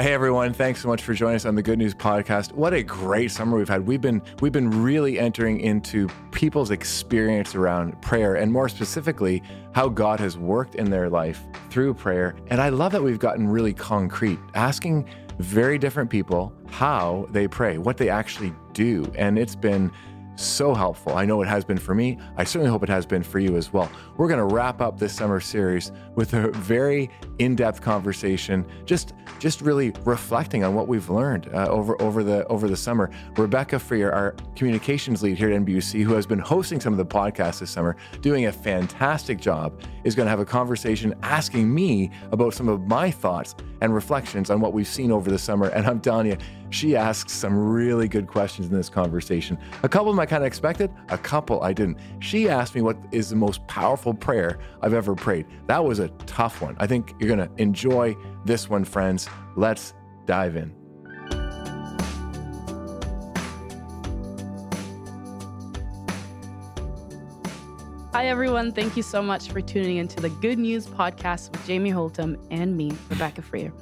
Hey everyone, thanks so much for joining us on the Good News podcast. What a great summer we've had. We've been we've been really entering into people's experience around prayer and more specifically how God has worked in their life through prayer. And I love that we've gotten really concrete, asking very different people how they pray, what they actually do. And it's been so helpful. I know it has been for me. I certainly hope it has been for you as well. We're going to wrap up this summer series with a very in-depth conversation, just just really reflecting on what we've learned uh, over over the over the summer. Rebecca Freer, our communications lead here at NBUC, who has been hosting some of the podcasts this summer, doing a fantastic job, is going to have a conversation asking me about some of my thoughts and reflections on what we've seen over the summer. And I'm telling you, she asks some really good questions in this conversation. A couple of them I kind of expected, a couple I didn't. She asked me what is the most powerful prayer I've ever prayed. That was a tough one. I think you're going to enjoy this one, friends. Let's dive in. Everyone. Thank you so much for tuning into the Good News Podcast with Jamie Holtom and me, Rebecca Freer.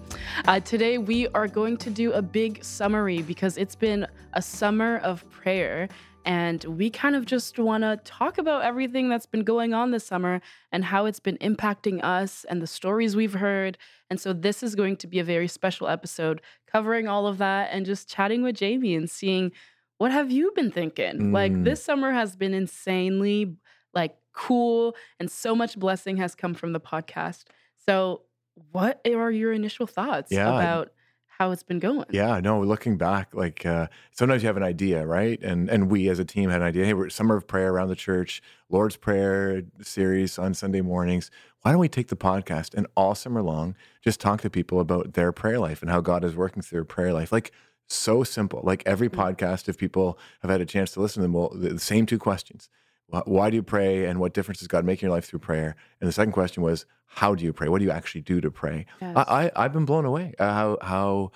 Uh, today, we are going to do a big summary because it's been a summer of prayer. And we kind of just want to talk about everything that's been going on this summer and how it's been impacting us and the stories we've heard. And so, this is going to be a very special episode covering all of that and just chatting with Jamie and seeing what have you been thinking? Mm. Like, this summer has been insanely like cool and so much blessing has come from the podcast. So, what are your initial thoughts yeah. about how it's been going? Yeah, no, looking back, like uh, sometimes you have an idea, right? And and we as a team had an idea. Hey, we're summer of prayer around the church, Lord's Prayer series on Sunday mornings. Why don't we take the podcast and all summer long just talk to people about their prayer life and how God is working through their prayer life? Like so simple. Like every mm-hmm. podcast, if people have had a chance to listen to them, well, the same two questions why do you pray and what difference does God make in your life through prayer? And the second question was, how do you pray? What do you actually do to pray? Yes. I, I, have been blown away how, how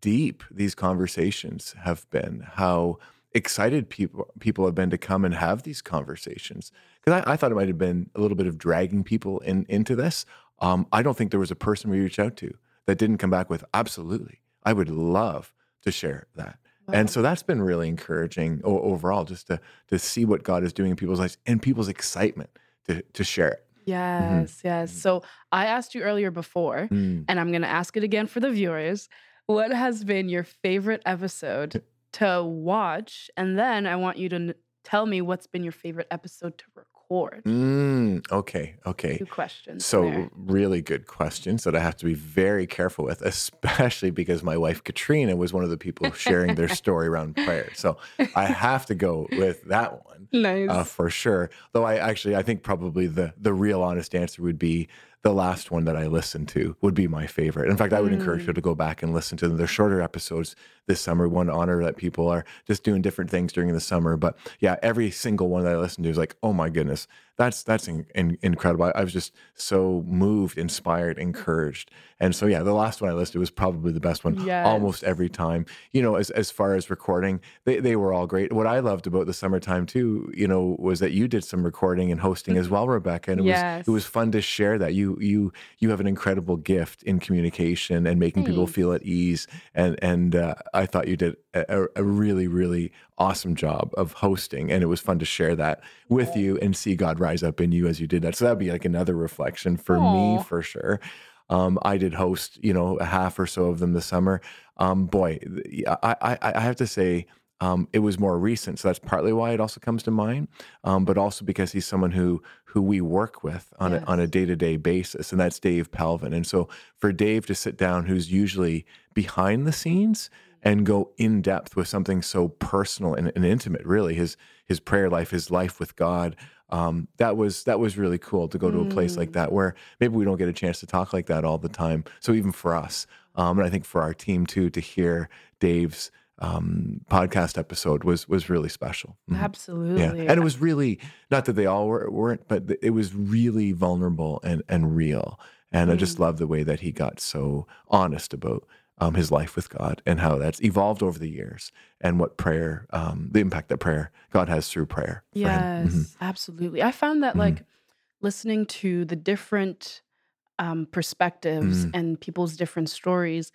deep these conversations have been, how excited people, people have been to come and have these conversations. Because I, I, thought it might have been a little bit of dragging people in, into this. Um, I don't think there was a person we reached out to that didn't come back with, absolutely, I would love to share that. And so that's been really encouraging overall, just to to see what God is doing in people's lives and people's excitement to to share it. Mm-hmm. Yes, mm-hmm. yes. So I asked you earlier before, mm. and I'm going to ask it again for the viewers. What has been your favorite episode to watch? And then I want you to n- tell me what's been your favorite episode to record record? Mm, okay, okay. Two questions. So, there. really good questions that I have to be very careful with, especially because my wife Katrina was one of the people sharing their story around prayer. So, I have to go with that one. Nice. Uh, for sure. Though I actually, I think probably the the real honest answer would be the last one that I listened to would be my favorite. In fact, I would mm. encourage you to go back and listen to them. They're shorter episodes this summer. One honor that people are just doing different things during the summer. But yeah, every single one that I listened to is like, oh my goodness, that's that's in, in, incredible. I, I, was just so moved, inspired, encouraged. And so yeah, the last one I listened to was probably the best one yes. almost every time. You know, as as far as recording, they, they were all great. What I loved about the summertime too, you know, was that you did some recording and hosting as well, Rebecca. And it yes. was it was fun to share that. You you you have an incredible gift in communication and making Thanks. people feel at ease. And and uh, I thought you did a, a, really really awesome job of hosting, and it was fun to share that with you and see God rise up in you as you did that. So that'd be like another reflection for Aww. me for sure. Um, I did host, you know, a half or so of them this summer. Um, boy, I, I, I have to say, um, it was more recent, so that's partly why it also comes to mind. Um, but also because he's someone who who we work with on yes. a, on a day to day basis, and that's Dave Pelvin. And so for Dave to sit down, who's usually behind the scenes, and go in depth with something so personal and, and intimate, really his his prayer life, his life with God, um, that was that was really cool to go to a place like that where maybe we don't get a chance to talk like that all the time. So even for us, um, and I think for our team too, to hear Dave's um, podcast episode was was really special. Mm-hmm. Absolutely, yeah. and it was really not that they all were, weren't, but it was really vulnerable and and real. And mm. I just mm. love the way that he got so honest about um, his life with God and how that's evolved over the years and what prayer, um, the impact that prayer, God has through prayer. Yes, mm-hmm. absolutely. I found that mm-hmm. like listening to the different um, perspectives mm. and people's different stories,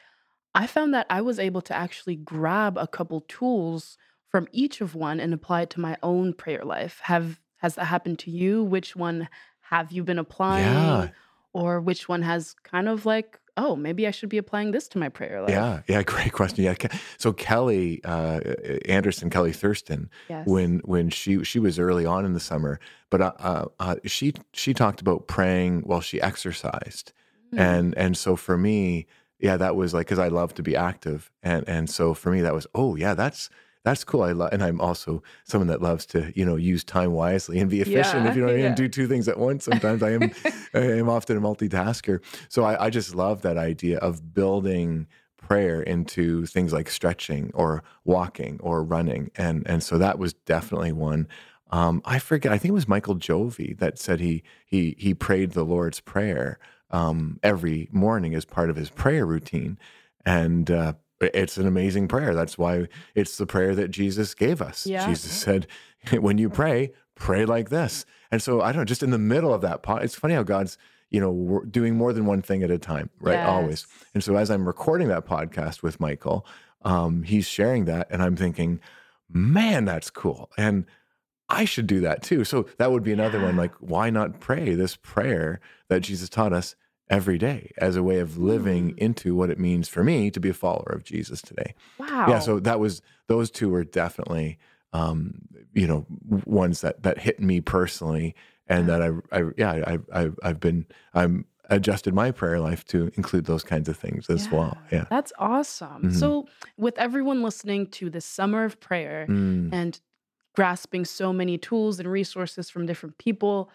I found that I was able to actually grab a couple tools from each of one and apply it to my own prayer life. Have has that happened to you? Which one have you been applying? Yeah. Or which one has kind of like, oh, maybe I should be applying this to my prayer life? Yeah, yeah, great question. Yeah, so Kelly uh, Anderson, Kelly Thurston, Yes. when when she she was early on in the summer, but uh, uh, uh, she she talked about praying while she exercised, Mm. and and so for me, yeah, that was like because I love to be active, and and so for me that was oh yeah, that's that's cool. I love, and I'm also someone that loves to you know use time wisely and be efficient. Yeah, if you know what I mean, yeah. do two things at once. Sometimes I am I am often a multitasker, so I, I just love that idea of building prayer into things like stretching or walking or running and and so that was definitely one um, I forget I think it was Michael Jovi that said he he he prayed the Lord's prayer um, every morning as part of his prayer routine and uh, it's an amazing prayer that's why it's the prayer that Jesus gave us Yeah. Jesus said when you pray pray like this and so I don't know just in the middle of that pot it's funny how God's you know doing more than one thing at a time right always and so as I'm recording that podcast with Michael, um, he's sharing that, and I'm thinking, man, that's cool. And I should do that too. So that would be another one. Like, why not pray this prayer that Jesus taught us every day as a way of living Hmm. into what it means for me to be a follower of Jesus today? Wow. Yeah. So that was those two were definitely, um, you know, ones that that hit me personally, and that I, I yeah, I, I, I've been I'm adjusted my prayer life to include those kinds of things as well. Yeah. That's awesome. Mhm. So, with everyone listening to this summer of prayer Mm. and grasping so many tools and resources from different people,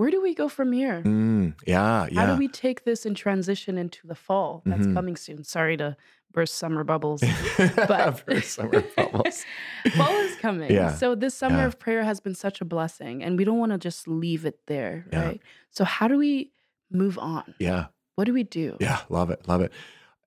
where do we go from here? Mm, yeah, How do we take this and transition into the fall that's Mhm. coming soon? Sorry to burst summer bubbles. but for summer bubbles. fall is coming. Yeah. So this summer Yeah. of prayer has been such a blessing and we don't want to just leave it there, Yeah. right? So how do we move on? Yeah, What do we do? yeah, love it, love it.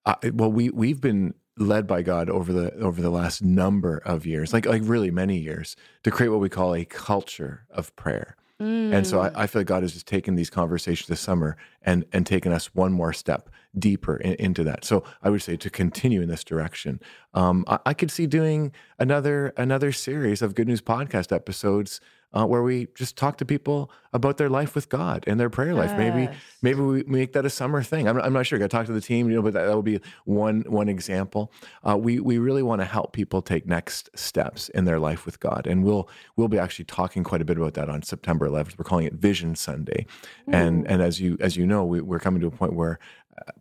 Uh, well, we we've been led by God over the over the last number of years, like like really many years, to create what we call a culture of prayer. And so Mm. I, I feel like God has just taken these conversations this summer and and taken us one more step deeper in, into that. So I would say to continue in this direction. Um, I, I could see doing another another series of Good News podcast episodes uh, where we just talk to people about their life with God and their prayer life. Maybe Yes. maybe we make that a summer thing. I'm, I'm not sure. Got to talk to the team, you know, but that, that would be one one example. Uh, we we really want to help people take next steps in their life with God, and we'll we'll be actually talking quite a bit about that on September 11th. We're calling it Vision Sunday, and and as you as you know, we, we're coming to a point where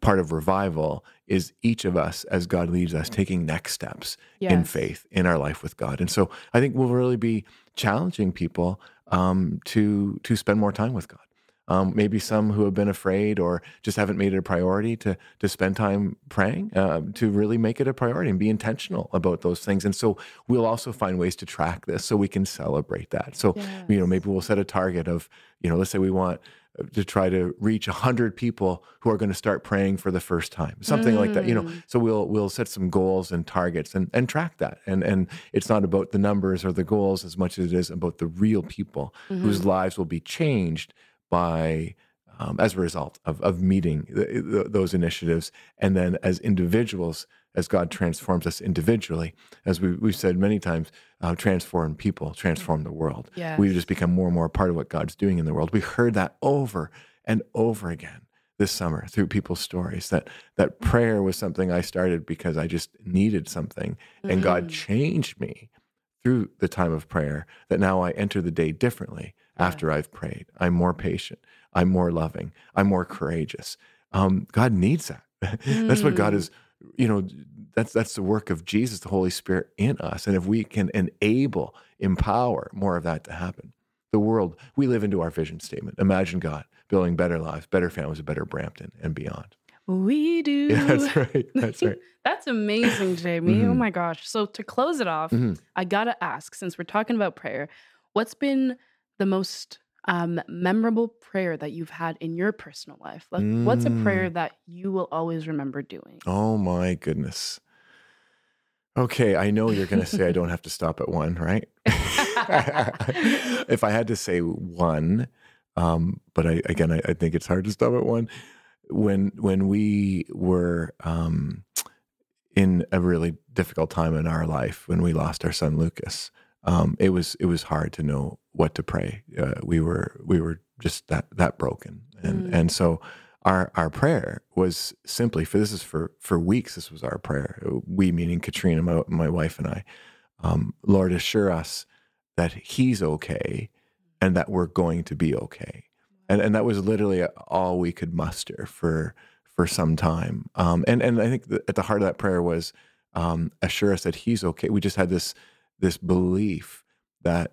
part of revival is each of us as God leads us taking next steps in faith in our life with God, and so I think we'll really be challenging people um, to to spend more time with God. Um, maybe some who have been afraid or just haven't made it a priority to to spend time praying, uh, to really make it a priority and be intentional about those things. And so we'll also find ways to track this so we can celebrate that. So you know, maybe we'll set a target of you know, let's say we want to try to reach 100 people who are going to start praying for the first time something like that you know Mm. so we'll we'll set some goals and targets and and track that and and it's not about the numbers or the goals as much as it is about the real people whose Mhm. lives will be changed by um, as a result of of meeting th- th- those initiatives and then as individuals as God transforms us individually as we, we've said many times uh, transform people transform the world Yes. we just become more and more part of what God's doing in the world. We heard that over and over again this summer through people's stories that that prayer was something I started because I just needed something and God Mhm. changed me through the time of prayer that now I enter the day differently after I've prayed. I'm more patient. I'm more loving. I'm more courageous. Um, God needs that. that's what God Mm. is, you know, that's that's the work of Jesus, the Holy Spirit in us. And if we can enable, empower more of that to happen, the world, we live into our vision statement. Imagine God building better lives, better families, a better Brampton and beyond. We do. Yeah, that's right. That's right. That's amazing, Jamie. Oh Mhm. my gosh. So to close it off, Mhm. I gotta ask, since we're talking about prayer, what's been the most um, memorable prayer that you've had in your personal life? Like, what's a prayer Mm. that you will always remember doing? Oh my goodness. Okay, I know you're going to say I don't have to stop at one, right? if I had to say one, um, but I, again, I, I think it's hard to stop at one. When when we were um, in a really difficult time in our life when we lost our son Lucas. Um, it was it was hard to know what to pray. Uh, we were we were just that that broken, and Mm. and so our our prayer was simply for this is for for weeks. This was our prayer. We meaning Katrina, my my wife, and I. Um, Lord, assure us that He's okay, and that we're going to be okay. And and that was literally all we could muster for for some time. Um, and and I think that at the heart of that prayer was um, assure us that He's okay. We just had this this belief that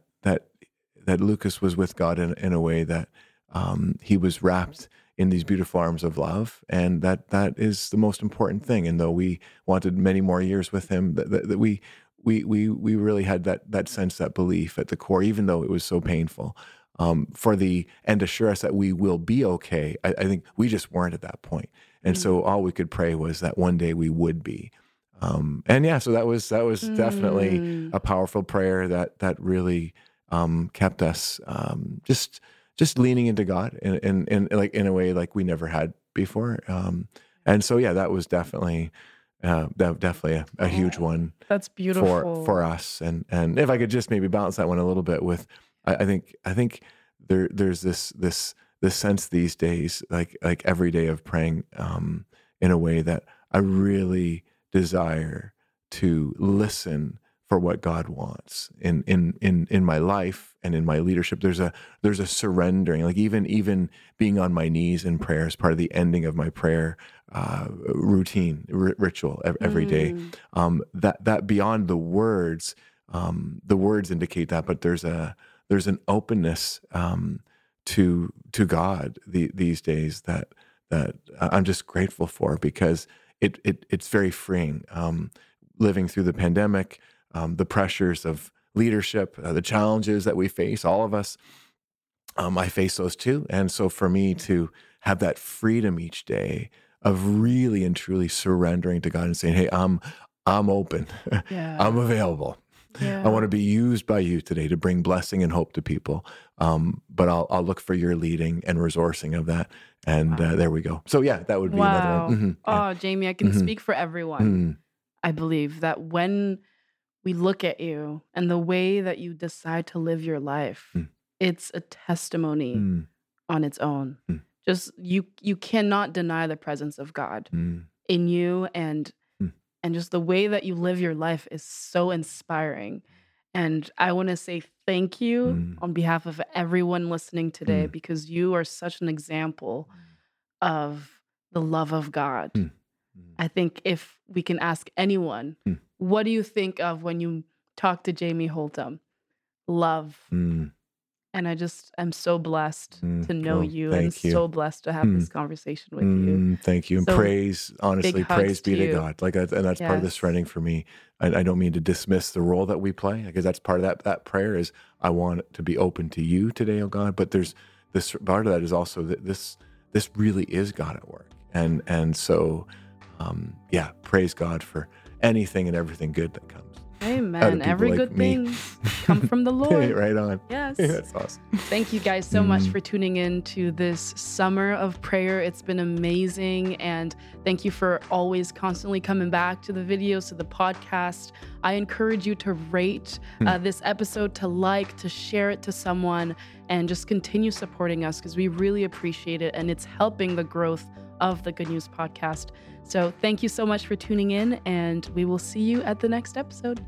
that Lucas was with God in, in a way that um, he was wrapped in these beautiful arms of love, and that that is the most important thing. And though we wanted many more years with him, that, that, that we we we we really had that that sense, that belief at the core, even though it was so painful. Um, for the and assure us that we will be okay. I, I think we just weren't at that point, and so all we could pray was that one day we would be. Um, and yeah, so that was that was definitely Mm. a powerful prayer that that really um, kept us um, just just leaning into God in, in, in like in a way like we never had before. Um, and so yeah, that was definitely uh, that definitely a, a huge one That's beautiful. for for us. And and if I could just maybe balance that one a little bit with, I, I think I think there there's this this this sense these days like like every day of praying um, in a way that I really desire to listen for what God wants in in in in my life and in my leadership. There's a there's a surrendering, like even even being on my knees in prayer is part of the ending of my prayer uh, routine ri- ritual ev- every day. Mm. Um, that that beyond the words, um, the words indicate that, but there's a there's an openness um, to to God the, these days that that I'm just grateful for because it, it it's very freeing. Um, living through the pandemic, um, the pressures of leadership, uh, the challenges that we face, all of us, um, I face those too. And so for me to have that freedom each day of really and truly surrendering to God and saying, "Hey, I'm I'm open, Yeah. I'm available." yeah. I want to be used by you today to bring blessing and hope to people. Um, but I'll, I'll look for your leading and resourcing of that. And uh, there we go. So yeah, that would be Wow. another one. Mhm. Yeah. Oh, Jamie, I can Mhm. speak for everyone. Mm, I believe that when we look at you and the way that you decide to live your life, Mm. it's a testimony mm, on its own. Mm. Just you you cannot deny the presence of God mm, in you and Mm. and just the way that you live your life is so inspiring. And I want to say thank you Mm. on behalf of everyone listening today because you are such an example of the love of God. I think if we can ask anyone. What do you think of when you talk to Jamie Holtom? Love. mm, And I just am so blessed Mm. to know Oh, you and you. so blessed to have Mm. this conversation with you. mm, thank you. And So, praise, honestly, praise be to to. God. Like, and that's part of the Yes. surrendering for me. I, I don't mean to dismiss the role that we play because that's part of that, that prayer is I want to be open to you today, oh God. But there's this part of that is also that this, this really is God at work. And, and so, um, yeah, praise God for anything and everything good that comes. Amen. Every like good me. thing come from the Lord. right on. Yes. That's awesome. Thank you guys so much Mm. for tuning in to this summer of prayer. It's been amazing. And thank you for always constantly coming back to the videos, to the podcast. I encourage you to rate uh, Hmm. this episode, to like, to share it to someone, and just continue supporting us because we really appreciate it. And it's helping the growth of the Good News Podcast. So thank you so much for tuning in, and we will see you at the next episode.